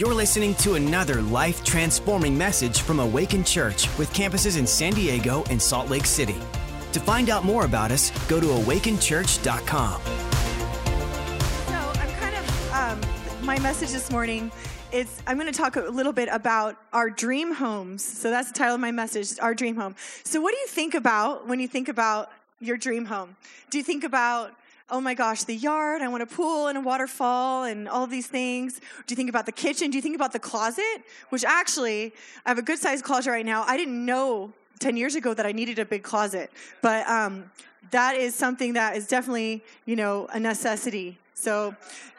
You're listening to another life transforming message from Awaken Church with campuses in San Diego and Salt Lake City. To find out more about us, go to awakenchurch.com. So I'm kind of um, my message this morning. Is I'm going to talk a little bit about our dream homes. So that's the title of my message, our dream home. So what do you think about when you think about your dream home? Do you think about oh my gosh, the yard, I want a pool and a waterfall and all these things. Do you think about the kitchen? Do you think about the closet? Which actually, I have a good sized closet right now. I didn't know 10 years ago that I needed a big closet, but um, that is something that is definitely, you know, a necessity. So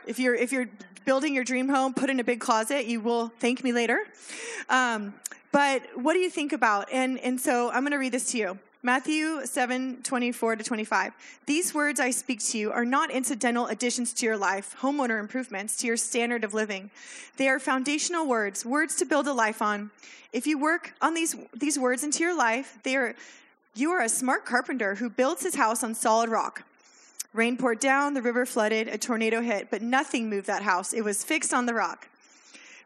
if you're, if you're building your dream home, put in a big closet, you will thank me later. Um, but what do you think about? And, and so I'm going to read this to you. Matthew 7, 24 to 25. These words I speak to you are not incidental additions to your life, homeowner improvements to your standard of living. They are foundational words, words to build a life on. If you work on these, these words into your life, they are, you are a smart carpenter who builds his house on solid rock. Rain poured down, the river flooded, a tornado hit, but nothing moved that house. It was fixed on the rock.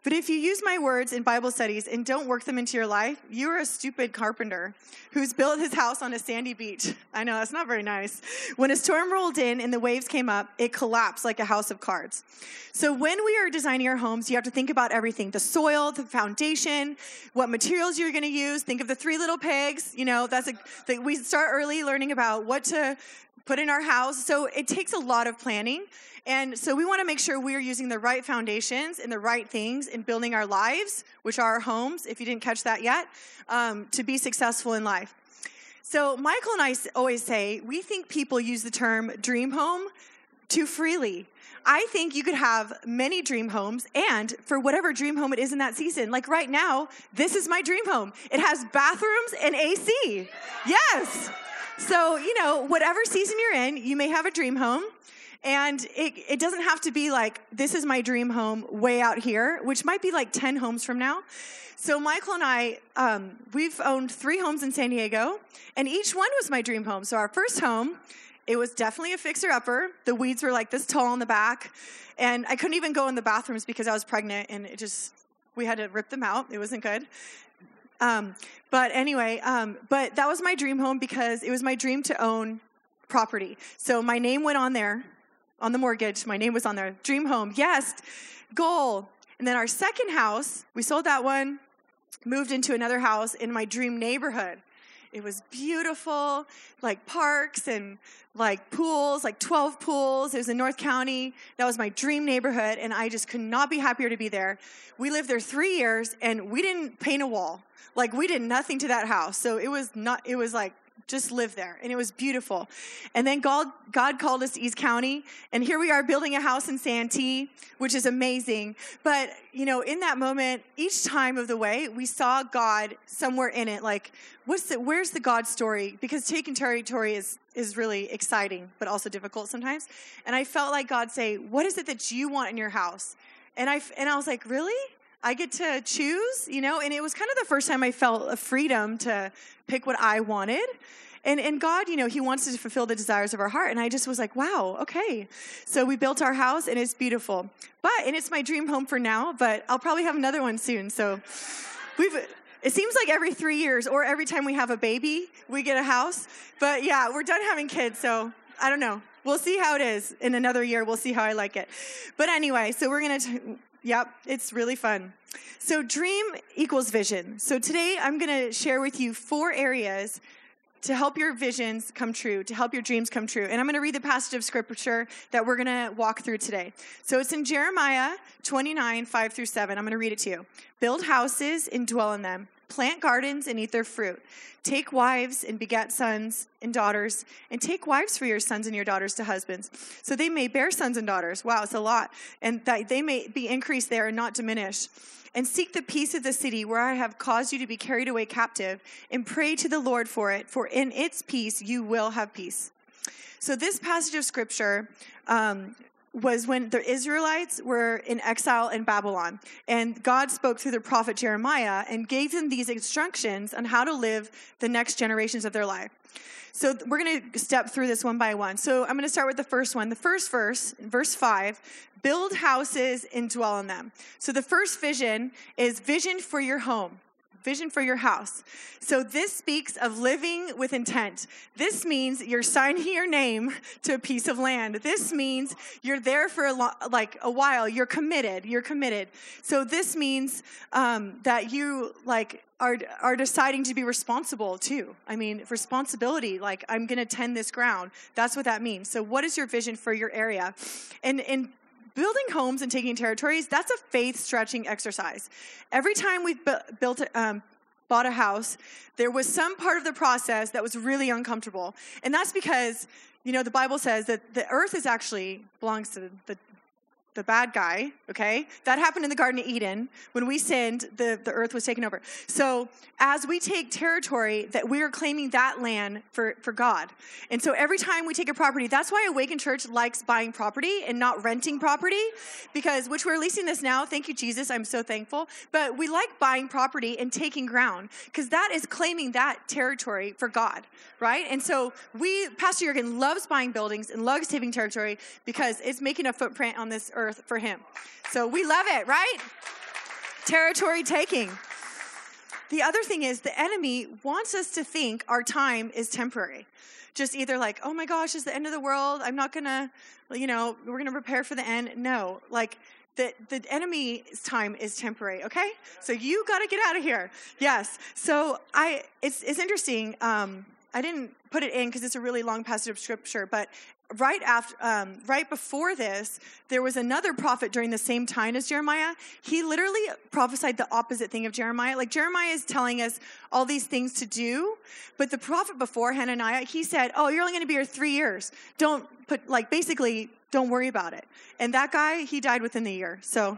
But if you use my words in Bible studies and don't work them into your life, you are a stupid carpenter who's built his house on a sandy beach. I know, that's not very nice. When a storm rolled in and the waves came up, it collapsed like a house of cards. So when we are designing our homes, you have to think about everything the soil, the foundation, what materials you're going to use. Think of the three little pigs. You know, that's a, we start early learning about what to put in our house. So it takes a lot of planning. And so we want to make sure we're using the right foundations and the right things in building our lives, which are our homes, if you didn't catch that yet, um, to be successful in life. So Michael and I always say we think people use the term dream home too freely. I think you could have many dream homes and for whatever dream home it is in that season. Like right now, this is my dream home. It has bathrooms and AC. Yes. So, you know, whatever season you're in, you may have a dream home. And it, it doesn't have to be like, this is my dream home way out here, which might be like 10 homes from now. So Michael and I, um, we've owned three homes in San Diego, and each one was my dream home. So our first home, it was definitely a fixer-upper. The weeds were like this tall in the back, and I couldn't even go in the bathrooms because I was pregnant, and it just, we had to rip them out. It wasn't good. Um, but anyway, um, but that was my dream home because it was my dream to own property. So my name went on there on the mortgage. My name was on there. Dream home, yes, goal. And then our second house, we sold that one, moved into another house in my dream neighborhood. It was beautiful, like parks and like pools, like 12 pools. It was in North County. That was my dream neighborhood, and I just could not be happier to be there. We lived there three years, and we didn't paint a wall. Like we did nothing to that house. So it was not, it was like just live there. And it was beautiful. And then God, God called us to East County. And here we are building a house in Santee, which is amazing. But, you know, in that moment, each time of the way, we saw God somewhere in it. Like, what's the, where's the God story? Because taking territory is, is really exciting, but also difficult sometimes. And I felt like God say, what is it that you want in your house? And I, and I was like, really? I get to choose, you know, and it was kind of the first time I felt a freedom to pick what I wanted. And, and God, you know, He wants to fulfill the desires of our heart. And I just was like, wow, okay. So we built our house and it's beautiful. But, and it's my dream home for now, but I'll probably have another one soon. So we've, it seems like every three years or every time we have a baby, we get a house. But yeah, we're done having kids. So I don't know. We'll see how it is in another year. We'll see how I like it. But anyway, so we're going to Yep, it's really fun. So, dream equals vision. So, today I'm going to share with you four areas to help your visions come true, to help your dreams come true. And I'm going to read the passage of scripture that we're going to walk through today. So, it's in Jeremiah 29, 5 through 7. I'm going to read it to you. Build houses and dwell in them Plant gardens and eat their fruit. Take wives and beget sons and daughters, and take wives for your sons and your daughters to husbands, so they may bear sons and daughters. Wow, it's a lot. And that they may be increased there and not diminished. And seek the peace of the city where I have caused you to be carried away captive, and pray to the Lord for it, for in its peace you will have peace. So, this passage of scripture um, was when the Israelites were in exile in Babylon. And God spoke through the prophet Jeremiah and gave them these instructions on how to live the next generations of their life. So we're going to step through this one by one. So I'm going to start with the first one. The first verse, verse 5, build houses and dwell in them. So the first vision is vision for your home vision for your house. So this speaks of living with intent. This means you're signing your name to a piece of land. This means you're there for a lo- like a while. You're committed. You're committed. So this means um, that you like are are deciding to be responsible too. I mean, responsibility. Like I'm going to tend this ground. That's what that means. So what is your vision for your area? And and building homes and taking territories, that's a faith stretching exercise. Every time we've bu- built, um, bought a house, there was some part of the process that was really uncomfortable. And that's because, you know, the Bible says that the earth is actually belongs to the, the bad guy, okay? That happened in the Garden of Eden. When we sinned, the, the earth was taken over. So as we take territory, that we are claiming that land for, for God. And so every time we take a property, that's why Awaken Church likes buying property and not renting property, because which we're leasing this now. Thank you, Jesus. I'm so thankful. But we like buying property and taking ground, because that is claiming that territory for God, right? And so we, Pastor Jurgen loves buying buildings and loves taking territory because it's making a footprint on this earth earth for him. So we love it, right? Territory taking. The other thing is the enemy wants us to think our time is temporary. Just either like, oh my gosh, it's the end of the world. I'm not gonna, you know, we're gonna prepare for the end. No, like the, the enemy's time is temporary okay so you got to get out of here yes so i it's, it's interesting um, i didn't put it in because it's a really long passage of scripture but right after um, right before this there was another prophet during the same time as jeremiah. He literally prophesied the opposite thing of jeremiah. Like jeremiah is telling us all these things to do but the prophet before hananiah he said oh you're only going to be here three years. Don't put like basically don't worry about it. And that guy he died within the year. So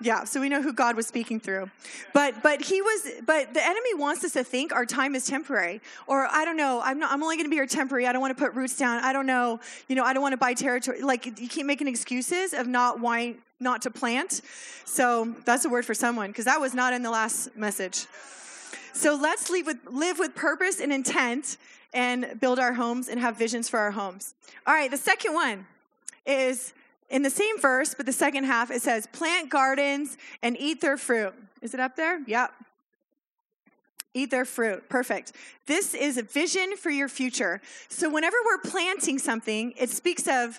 yeah, so we know who God was speaking through. But but he was but the enemy wants us to think our time is temporary. Or I don't know, I'm not I'm only gonna be here temporary. I don't want to put roots down. I don't know, you know, I don't want to buy territory. Like you keep making excuses of not why not to plant. So that's a word for someone, because that was not in the last message. So let's live with live with purpose and intent and build our homes and have visions for our homes. All right, the second one is in the same verse, but the second half, it says, plant gardens and eat their fruit. Is it up there? Yep. Eat their fruit. Perfect. This is a vision for your future. So, whenever we're planting something, it speaks of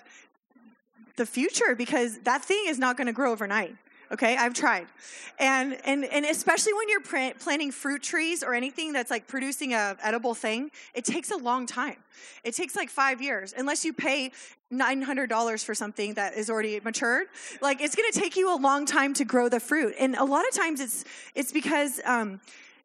the future because that thing is not going to grow overnight okay? I've tried. And and and especially when you're planting fruit trees or anything that's like producing a edible thing it takes a long time. It takes like five years. Unless you pay $900 for something that is already matured like it's going to take you a long time to grow the fruit. And a lot of times it's it's because um,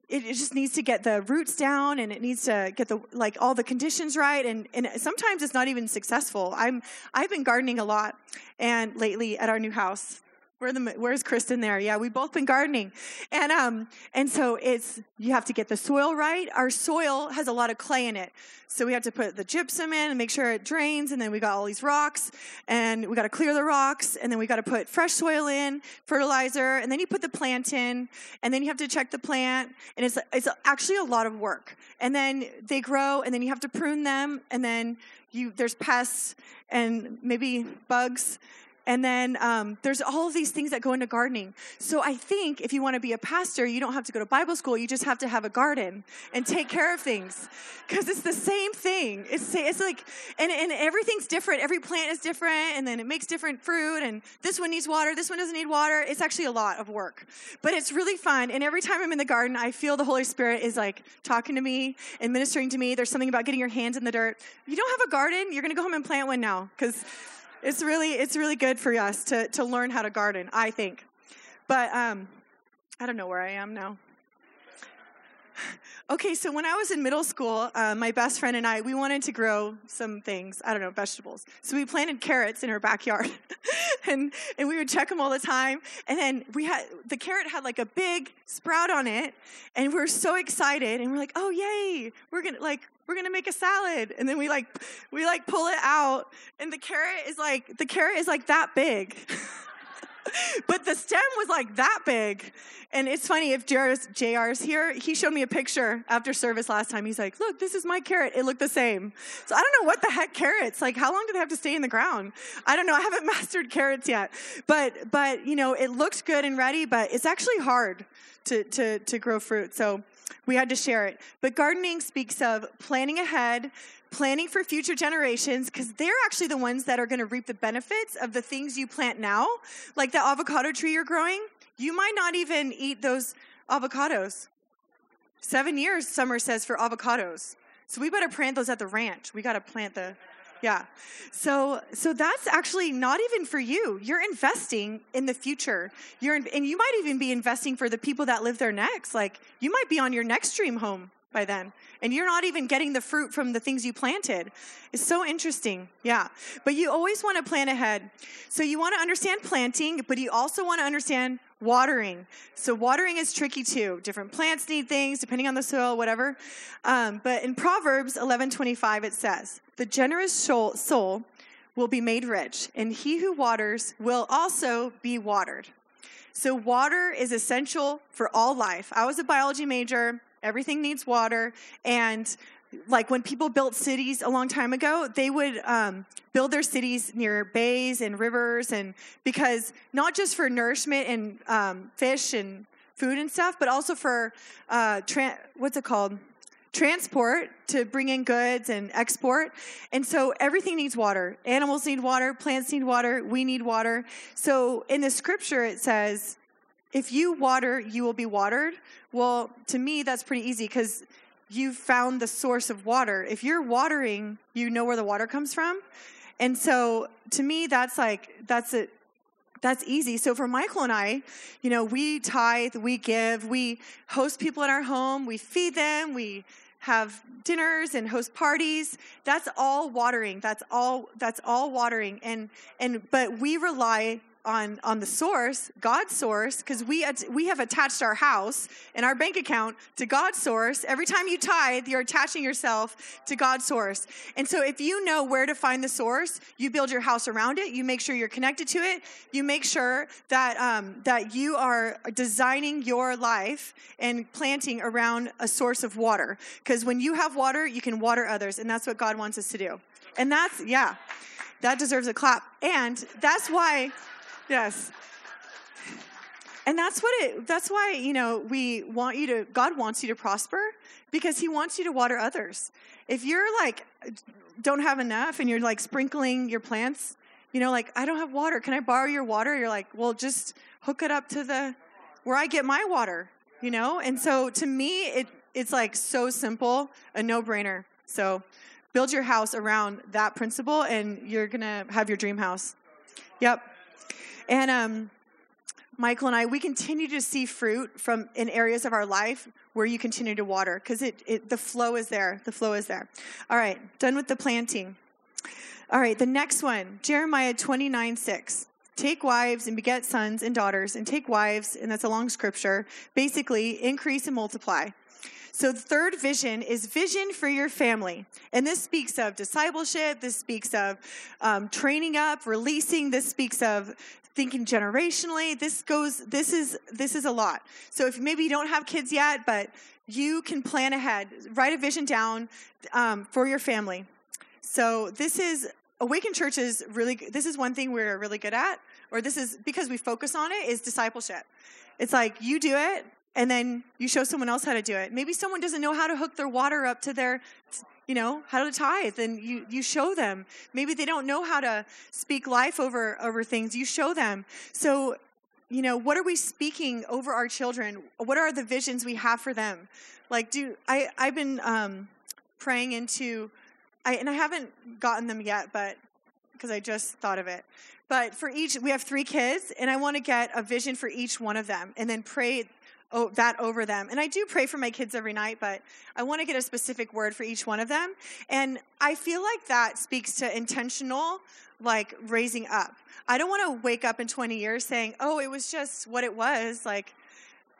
it, it, just needs to get the roots down and it needs to get the like all the conditions right. And, and sometimes it's not even successful. I'm i've been gardening a lot and lately at our new house where the, where's Kristen there? Yeah, we've both been gardening. And, um, and so it's, you have to get the soil right. Our soil has a lot of clay in it. So we have to put the gypsum in and make sure it drains. And then we got all these rocks and we got to clear the rocks. And then we got to put fresh soil in, fertilizer. And then you put the plant in and then you have to check the plant. And it's, it's actually a lot of work. And then they grow and then you have to prune them. And then you, there's pests and maybe bugs and then um, there's all of these things that go into gardening. So I think if you want to be a pastor, you don't have to go to Bible school. You just have to have a garden and take care of things because it's the same thing. It's, it's like, and, and everything's different. Every plant is different, and then it makes different fruit. And this one needs water, this one doesn't need water. It's actually a lot of work, but it's really fun. And every time I'm in the garden, I feel the Holy Spirit is like talking to me and ministering to me. There's something about getting your hands in the dirt. You don't have a garden, you're going to go home and plant one now because it's really it's really good for us to to learn how to garden. I think, but um, I don't know where I am now. Okay, so when I was in middle school, uh, my best friend and I, we wanted to grow some things. I don't know, vegetables. So we planted carrots in our backyard, and and we would check them all the time. And then we had the carrot had like a big sprout on it, and we were so excited. And we're like, oh yay, we're gonna like we're gonna make a salad. And then we like we like pull it out, and the carrot is like the carrot is like that big. but the stem was like that big. And it's funny, if JR's, JR's here, he showed me a picture after service last time. He's like, look, this is my carrot. It looked the same. So I don't know what the heck carrots, like how long do they have to stay in the ground? I don't know. I haven't mastered carrots yet. But, but you know, it looks good and ready, but it's actually hard to, to, to grow fruit. So we had to share it. But gardening speaks of planning ahead, planning for future generations because they're actually the ones that are going to reap the benefits of the things you plant now. Like the avocado tree you're growing, you might not even eat those avocados. Seven years, Summer says, for avocados. So we better plant those at the ranch. We got to plant the yeah. So so that's actually not even for you. You're investing in the future. You're in, and you might even be investing for the people that live there next. Like you might be on your next dream home by then. And you're not even getting the fruit from the things you planted. It's so interesting. Yeah. But you always want to plan ahead. So you want to understand planting, but you also want to understand watering. So watering is tricky too. Different plants need things depending on the soil, whatever. Um, but in Proverbs 11:25 it says, "The generous soul, soul will be made rich, and he who waters will also be watered." So water is essential for all life. I was a biology major. Everything needs water. And like when people built cities a long time ago, they would um, build their cities near bays and rivers, and because not just for nourishment and um, fish and food and stuff, but also for uh, tra- what's it called? Transport to bring in goods and export. And so everything needs water. Animals need water, plants need water, we need water. So in the scripture, it says, if you water, you will be watered. Well, to me, that's pretty easy because you've found the source of water. If you're watering, you know where the water comes from. And so to me, that's like, that's it. That's easy. So for Michael and I, you know, we tithe, we give, we host people in our home, we feed them, we have dinners and host parties that's all watering that's all that's all watering and and but we rely on on the source, God's source, because we we have attached our house and our bank account to God's source. Every time you tithe, you're attaching yourself to God's source. And so, if you know where to find the source, you build your house around it. You make sure you're connected to it. You make sure that um, that you are designing your life and planting around a source of water. Because when you have water, you can water others, and that's what God wants us to do. And that's yeah, that deserves a clap. And that's why yes. And that's what it that's why, you know, we want you to God wants you to prosper because he wants you to water others. If you're like don't have enough and you're like sprinkling your plants, you know, like I don't have water. Can I borrow your water? You're like, "Well, just hook it up to the where I get my water." You know? And so to me it it's like so simple, a no-brainer. So build your house around that principle and you're to have your dream house. Yep. And um, Michael and I, we continue to see fruit from in areas of our life where you continue to water because it, it the flow is there. The flow is there. All right, done with the planting. All right, the next one, Jeremiah 29 6. Take wives and beget sons and daughters, and take wives, and that's a long scripture. Basically, increase and multiply. So, the third vision is vision for your family. And this speaks of discipleship, this speaks of um, training up, releasing, this speaks of thinking generationally. This goes this is this is a lot. So if maybe you don't have kids yet but you can plan ahead. Write a vision down um, for your family. So this is awakened church is really this is one thing we're really good at or this is because we focus on it is discipleship. It's like you do it and then you show someone else how to do it. Maybe someone doesn't know how to hook their water up to their you know how to tithe and you you show them. Maybe they don't know how to speak life over over things. You show them. So you know what are we speaking over our children? What are the visions we have for them? Like do i i've been um praying into i and i haven't gotten them yet but because i just thought of it. But for each we have three kids and i want to get a vision for each one of them and then pray that over them. And I do pray for my kids every night, but I want to get a specific word for each one of them. And I feel like that speaks to intentional, like raising up. I don't want to wake up in 20 years saying, oh, it was just what it was, like,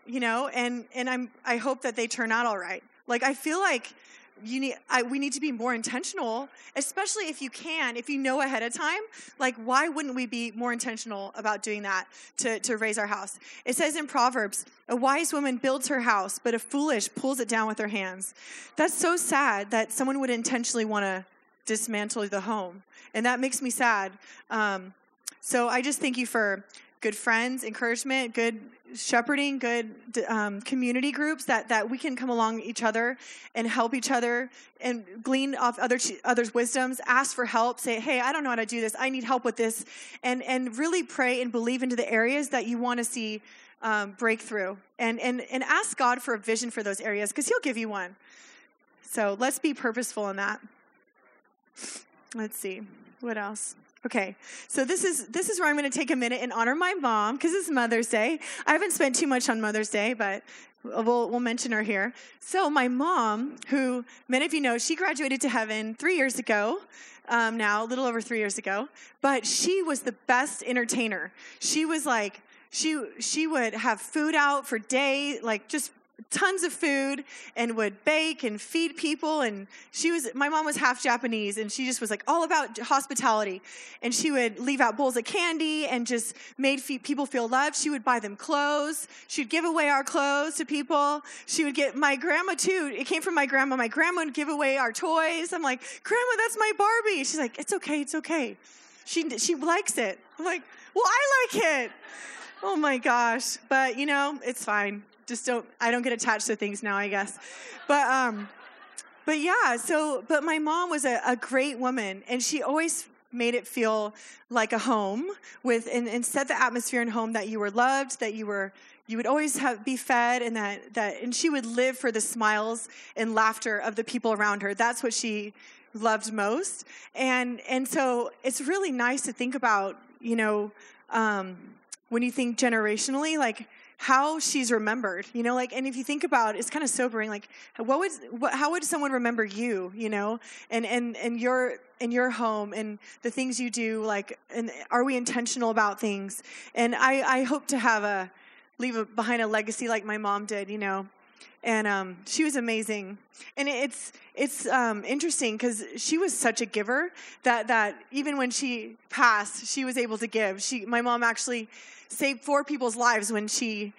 you know, and, and I'm, I hope that they turn out all right. Like, I feel like you need I, we need to be more intentional especially if you can if you know ahead of time like why wouldn't we be more intentional about doing that to, to raise our house? It says in proverbs a wise woman builds her house but a foolish pulls it down with her hands. That's so sad that someone would intentionally want to dismantle the home and that makes me sad. Um, so i just thank you for good friends encouragement good shepherding good um, community groups that, that we can come along each other and help each other and glean off other others wisdoms ask for help say hey i don't know how to do this. I need help with this. And and really pray and believe into the areas that you want to see um, breakthrough and and and ask god for a vision for those areas because he'll give you one. So let's be purposeful in that. Let's see. What else Okay, so this is this is where I'm going to take a minute and honor my mom because it's Mother's Day. I haven't spent too much on Mother's Day, but we'll we'll mention her here. So my mom, who many of you know, she graduated to heaven three years ago. Um, now, a little over three years ago, but she was the best entertainer. She was like she she would have food out for day, like just tons of food and would bake and feed people. And she was my mom was half japanese and she just was like all about hospitality. And she would leave out bowls of candy and just made people feel loved. She would buy them clothes. She'd give away our clothes to people. She would get my grandma too it came from my grandma. My grandma would give away our toys. I'm like grandma that's my barbie. She's like it's okay it's okay. She she likes it. I'm like well i like it. Oh my gosh. But you know it's fine just don't I don't get attached to things now, I guess. But um but yeah, so but my mom was a, a great woman and she always made it feel like a home with and, and set the atmosphere in home that you were loved, that you were you would always have be fed and that that and she would live for the smiles and laughter of the people around her. That's what she loved most. And and so it's really nice to think about, you know, um, when you think generationally, like how she's remembered you know like and if you think about it, it's kind of sobering like what would what, how would someone remember you you know? And and and your in your home and the things you do like and are we intentional about things? And i i hope to have a leave a, behind a legacy like my mom did you know and um, she was amazing and it's it's um, interesting because she was such a giver that that even when she passed she was able to give she my mom actually saved four people's lives when she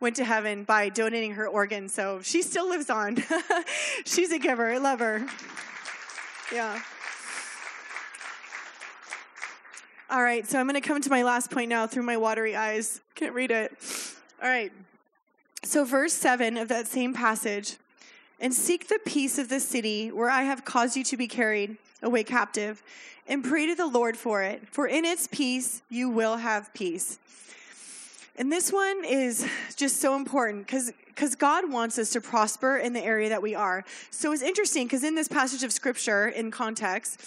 went to heaven by donating her organ. So she still lives on. She's a giver. I love her. Yeah. All right, so I'm going to come to my last point now through my watery eyes. Can't read it. All right. So, verse 7 of that same passage and seek the peace of the city where I have caused you to be carried away captive, and pray to the Lord for it, for in its peace you will have peace. And this one is just so important because because God wants us to prosper in the area that we are. So it's interesting because in this passage of scripture, in context,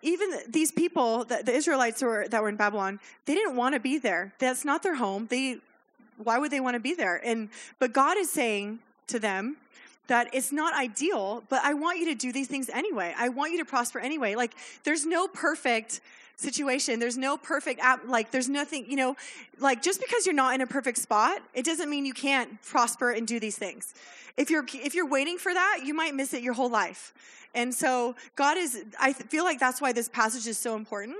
even these people, the, the Israelites were, that were in Babylon, they didn't want to be there. That's not their home. They, why would they want to be there? And but God is saying to them that it's not ideal, but I want you to do these things anyway. I want you to prosper anyway. Like there's no perfect situation. There's no perfect app, like there's nothing, you know, like just because you're not in a perfect spot, it doesn't mean you can't prosper and do these things. If you're if you're waiting for that, you might miss it your whole life. And so God is I feel like that's why this passage is so important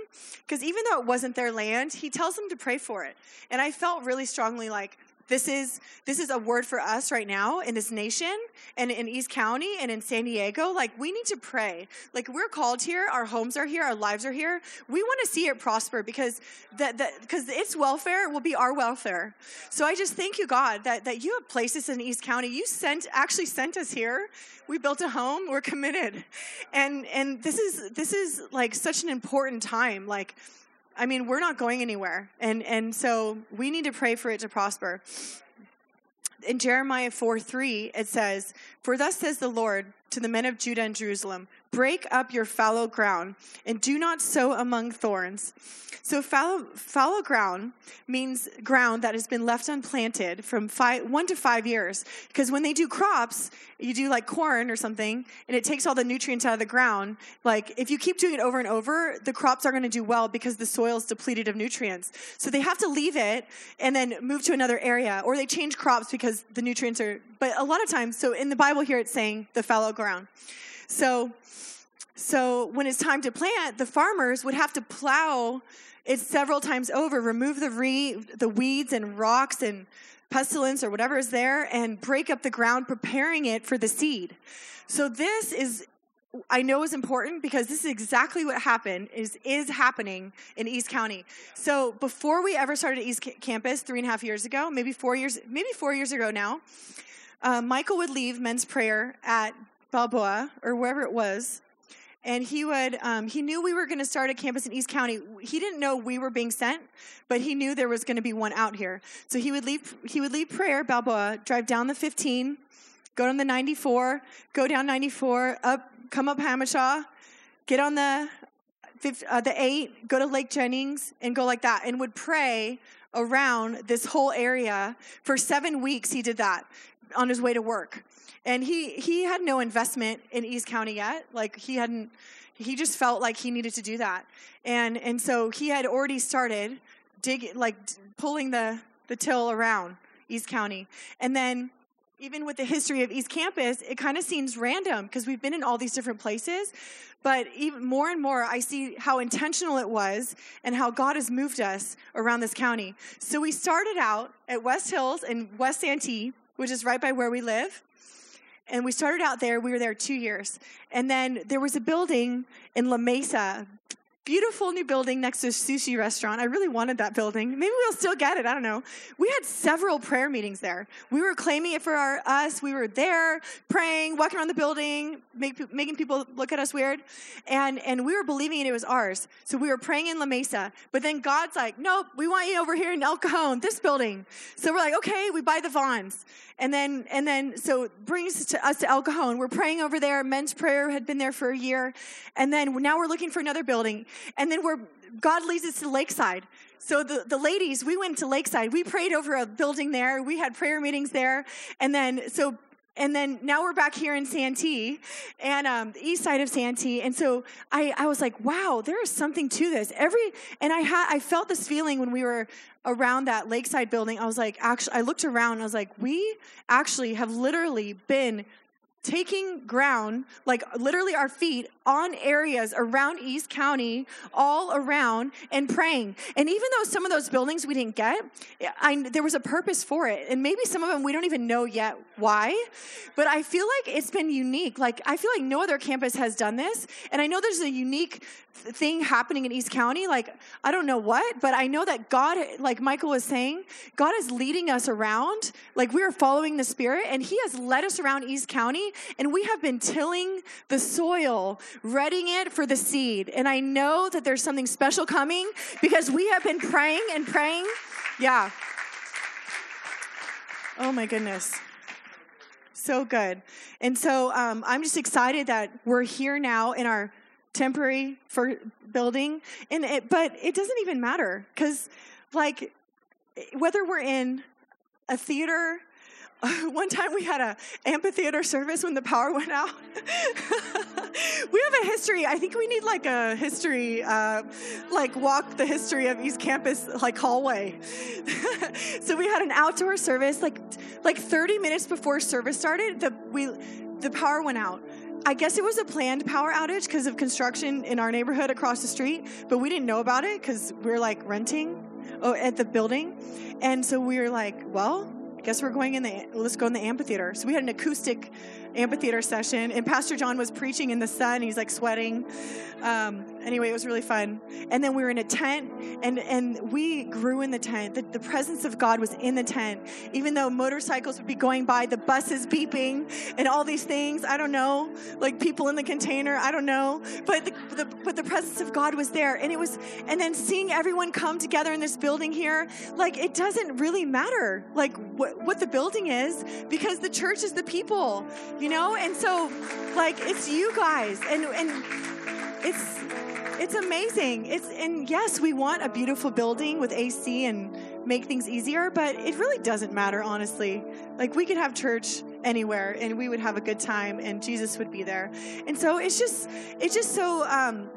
because even though it wasn't their land, he tells them to pray for it. And I felt really strongly like this is this is a word for us right now in this nation and in East County and in San Diego. Like we need to pray. Like we're called here, our homes are here, our lives are here. We want to see it prosper because that because its welfare will be our welfare. So I just thank you, God, that that you have placed us in East County. You sent actually sent us here. We built a home. We're committed, and and this is this is like such an important time. Like I mean, we're not going anywhere. And, and so we need to pray for it to prosper. In Jeremiah 4 3, it says, For thus says the Lord to the men of Judah and Jerusalem, break up your fallow ground and do not sow among thorns. So fallow, fallow ground means ground that has been left unplanted from five, one to five years. Because when they do crops, you do like corn or something, and it takes all the nutrients out of the ground. Like if you keep doing it over and over, the crops are going to do well because the soil is depleted of nutrients. So they have to leave it and then move to another area, or they change crops because the nutrients are. But a lot of times, so in the Bible here, it's saying the fallow ground. So, so when it's time to plant, the farmers would have to plow it several times over, remove the re- the weeds and rocks and pestilence or whatever is there, and break up the ground, preparing it for the seed. So this is I know is important because this is exactly what happened is is happening in East County. So before we ever started East Campus three and a half years ago, maybe four years, maybe four years ago now, uh, Michael would leave men's prayer at Balboa or wherever it was, and he would um, he knew we were going to start a campus in East County. He didn't know we were being sent, but he knew there was going to be one out here. So he would leave he would leave prayer Balboa, drive down the 15 go down the 94, go down 94, up, come up Jamacha, get on the uh, the eight, go to Lake Jennings, and go like that, and would pray around this whole area for seven weeks. He did that on his way to work, and he he had no investment in East County yet. Like he hadn't. He just felt like he needed to do that, and and so he had already started digging, like pulling the the till around East County, and then even with the history of East Campus, it kind of seems random because we've been in all these different places. But even more and more, I see how intentional it was and how God has moved us around this county. So we started out at West Hills in West Santee, which is right by where we live. And we started out there. We were there two years. And then there was a building in La Mesa, beautiful new building next to a sushi restaurant. I really wanted that building. Maybe we'll still get it. I don't know. We had several prayer meetings there. We were claiming it for our, us. We were there praying, walking around the building, make, making people look at us weird. And, and we were believing it was ours. So we were praying in La Mesa. But then God's like, nope, we want you over here in El Cajon, this building. So we're like, okay, we buy the Vons. And then, and then, so brings us to us to El Cajon. We're praying over there. Men's prayer had been there for a year. And then now we're looking for another building. And then we're, God leads us to Lakeside. So the, the ladies, we went to Lakeside. We prayed over a building there. We had prayer meetings there. And then, so and then now we're back here in Santee and um, the east side of Santee. And so I, I was like, wow, there is something to this. Every and I had I felt this feeling when we were around that lakeside building. I was like, actually, I looked around. I was like, we actually have literally been taking ground, like literally our feet on areas around East County, all around, and praying. And even though some of those buildings we didn't get, I, there was a purpose for it. And maybe some of them we don't even know yet why. But I feel like it's been unique. Like, I feel like no other campus has done this. And I know there's a unique thing happening in East County. Like, I don't know what, but I know that God, like Michael was saying, God is leading us around. Like, we are following the Spirit, and He has led us around East County, and we have been tilling the soil readying it for the seed. And I know that there's something special coming because we have been praying and praying. Yeah. Oh my goodness. So good. And so um, I'm just excited that we're here now in our temporary for building. And it, but it doesn't even matter because, like, whether we're in a theater one time we had a amphitheater service when the power went out. we have a history. I think we need like a history, uh, like walk the history of East Campus like hallway. so we had an outdoor service like like 30 minutes before service started. The we the power went out. I guess it was a planned power outage because of construction in our neighborhood across the street, but we didn't know about it because we are like renting oh, at the building. And so we were like, well, I guess we're going in the let's go in the amphitheater so we had an acoustic amphitheater session, and Pastor John was preaching in the sun. He's like sweating. Um, anyway, it was really fun. And then we were in a tent, and and we grew in the tent. The, the presence of God was in the tent, even though motorcycles would be going by, the buses beeping, and all these things. I don't know, like people in the container. I don't know, but the, the but the presence of God was there, and it was. And then seeing everyone come together in this building here, like it doesn't really matter, like what what the building is, because the church is the people you know? And so, like, it's you guys, and, and it's, it's amazing. It's, and yes, we want a beautiful building with AC and make things easier, but it really doesn't matter, honestly. Like, we could have church anywhere and we would have a good time and Jesus would be there. And so it's just, it's just so, um,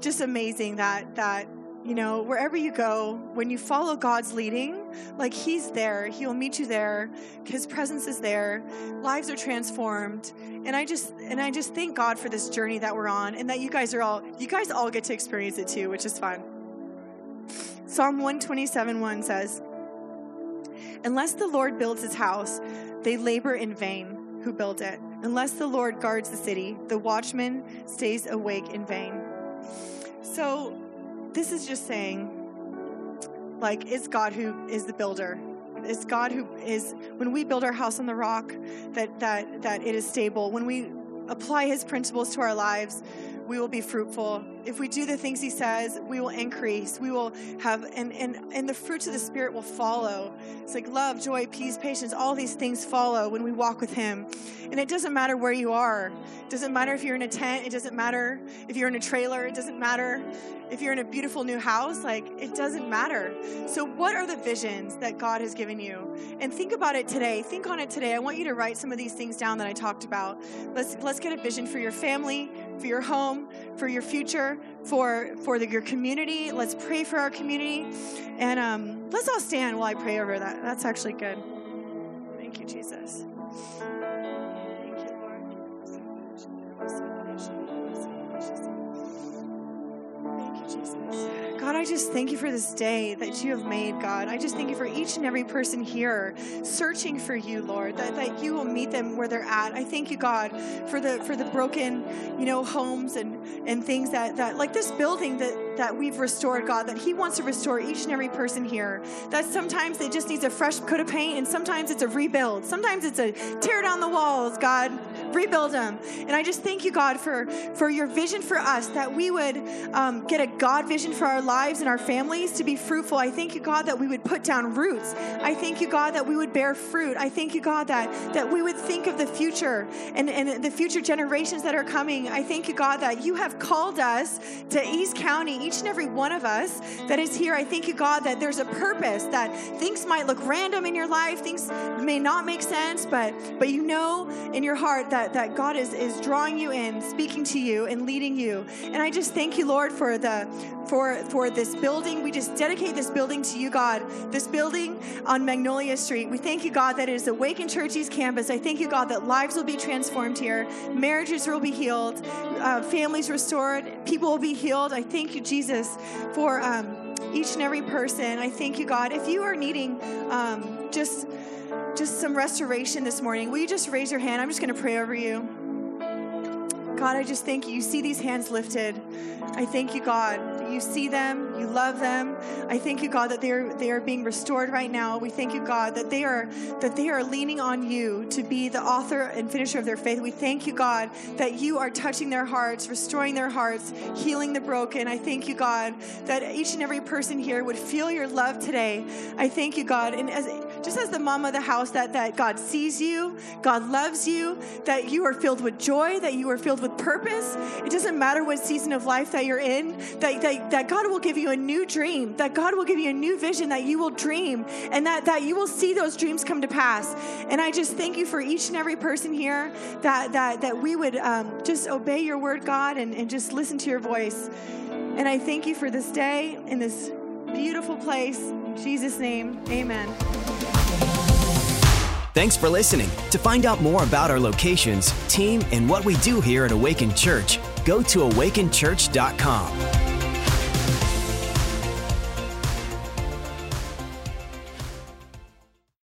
just amazing that, that you know, wherever you go, when you follow God's leading, like He's there, He will meet you there. His presence is there. Lives are transformed, and I just and I just thank God for this journey that we're on, and that you guys are all you guys all get to experience it too, which is fun. Psalm one twenty seven one says, "Unless the Lord builds His house, they labor in vain who build it. Unless the Lord guards the city, the watchman stays awake in vain." So this is just saying, like, it's God who is the builder. It's God who is when we build our house on the rock, that that that it is stable. When we apply His principles to our lives, we will be fruitful. If we do the things he says, we will increase. We will have, and, and, and the fruits of the Spirit will follow. It's like love, joy, peace, patience, all these things follow when we walk with him. And it doesn't matter where you are. It doesn't matter if you're in a tent. It doesn't matter if you're in a trailer. It doesn't matter if you're in a beautiful new house. Like, it doesn't matter. So, what are the visions that God has given you? And think about it today. Think on it today. I want you to write some of these things down that I talked about. Let's, let's get a vision for your family, for your home, for your future, for for the, your community. Let's pray for our community, and um, let's all stand while I pray over that. That's actually good. Thank you, Jesus. I just thank you for this day that you have made, God. I just thank you for each and every person here searching for you, Lord, that, that you will meet them where they're at. I thank you, God, for the for the broken, you know, homes and and things that that like this building that that we've restored, God, that He wants to restore each and every person here. That sometimes it just needs a fresh coat of paint, and sometimes it's a rebuild. Sometimes it's a tear down the walls, God, rebuild them. And I just thank you, God, for for your vision for us that we would um, get a God vision for our lives and our families to be fruitful. I thank you, God, that we would put down roots. I thank you, God, that we would bear fruit. I thank you, God, that, that we would think of the future and, and the future generations that are coming. I thank you, God, that you have called us to East County, each and every one of us that is here. I thank you, God, that there's a purpose, that things might look random in your life, things may not make sense, but but you know in your heart that, that God is, is drawing you in, speaking to you, and leading you. And I just thank you, Lord, for the for for this building. We just dedicate this building to you, God. This building on Magnolia Street. We thank you, God, that it is Awaken Church East Campus. I thank you, God, that lives will be transformed here, marriages will be healed, uh, families restored, people will be healed. I thank you, Jesus, for um, each and every person. I thank you, God. If you are needing um, just just some restoration this morning, will you just raise your hand? I'm just going to pray over you. God, I just thank you. You see these hands lifted. I thank you, God you see them, you love them. I thank you, God, that they are they are being restored right now. We thank you, God, that they are that they are leaning on you to be the author and finisher of their faith. We thank you, God, that you are touching their hearts, restoring their hearts, healing the broken. I thank you, God, that each and every person here would feel your love today. I thank you, God, and as just as the mom of the house, that that God sees you, God loves you, that you are filled with joy, that you are filled with purpose. It doesn't matter what season of life that you're in, that, that that, God will give you a new dream, that God will give you a new vision, that you will dream, and that, that you will see those dreams come to pass. And I just thank you for each and every person here that, that, that we would um, just obey your word, God, and, and just listen to your voice. And I thank you for this day in this beautiful place. In Jesus' name, amen. Thanks for listening. To find out more about our locations, team, and what we do here at Awaken Church, go to awakenchurch.com.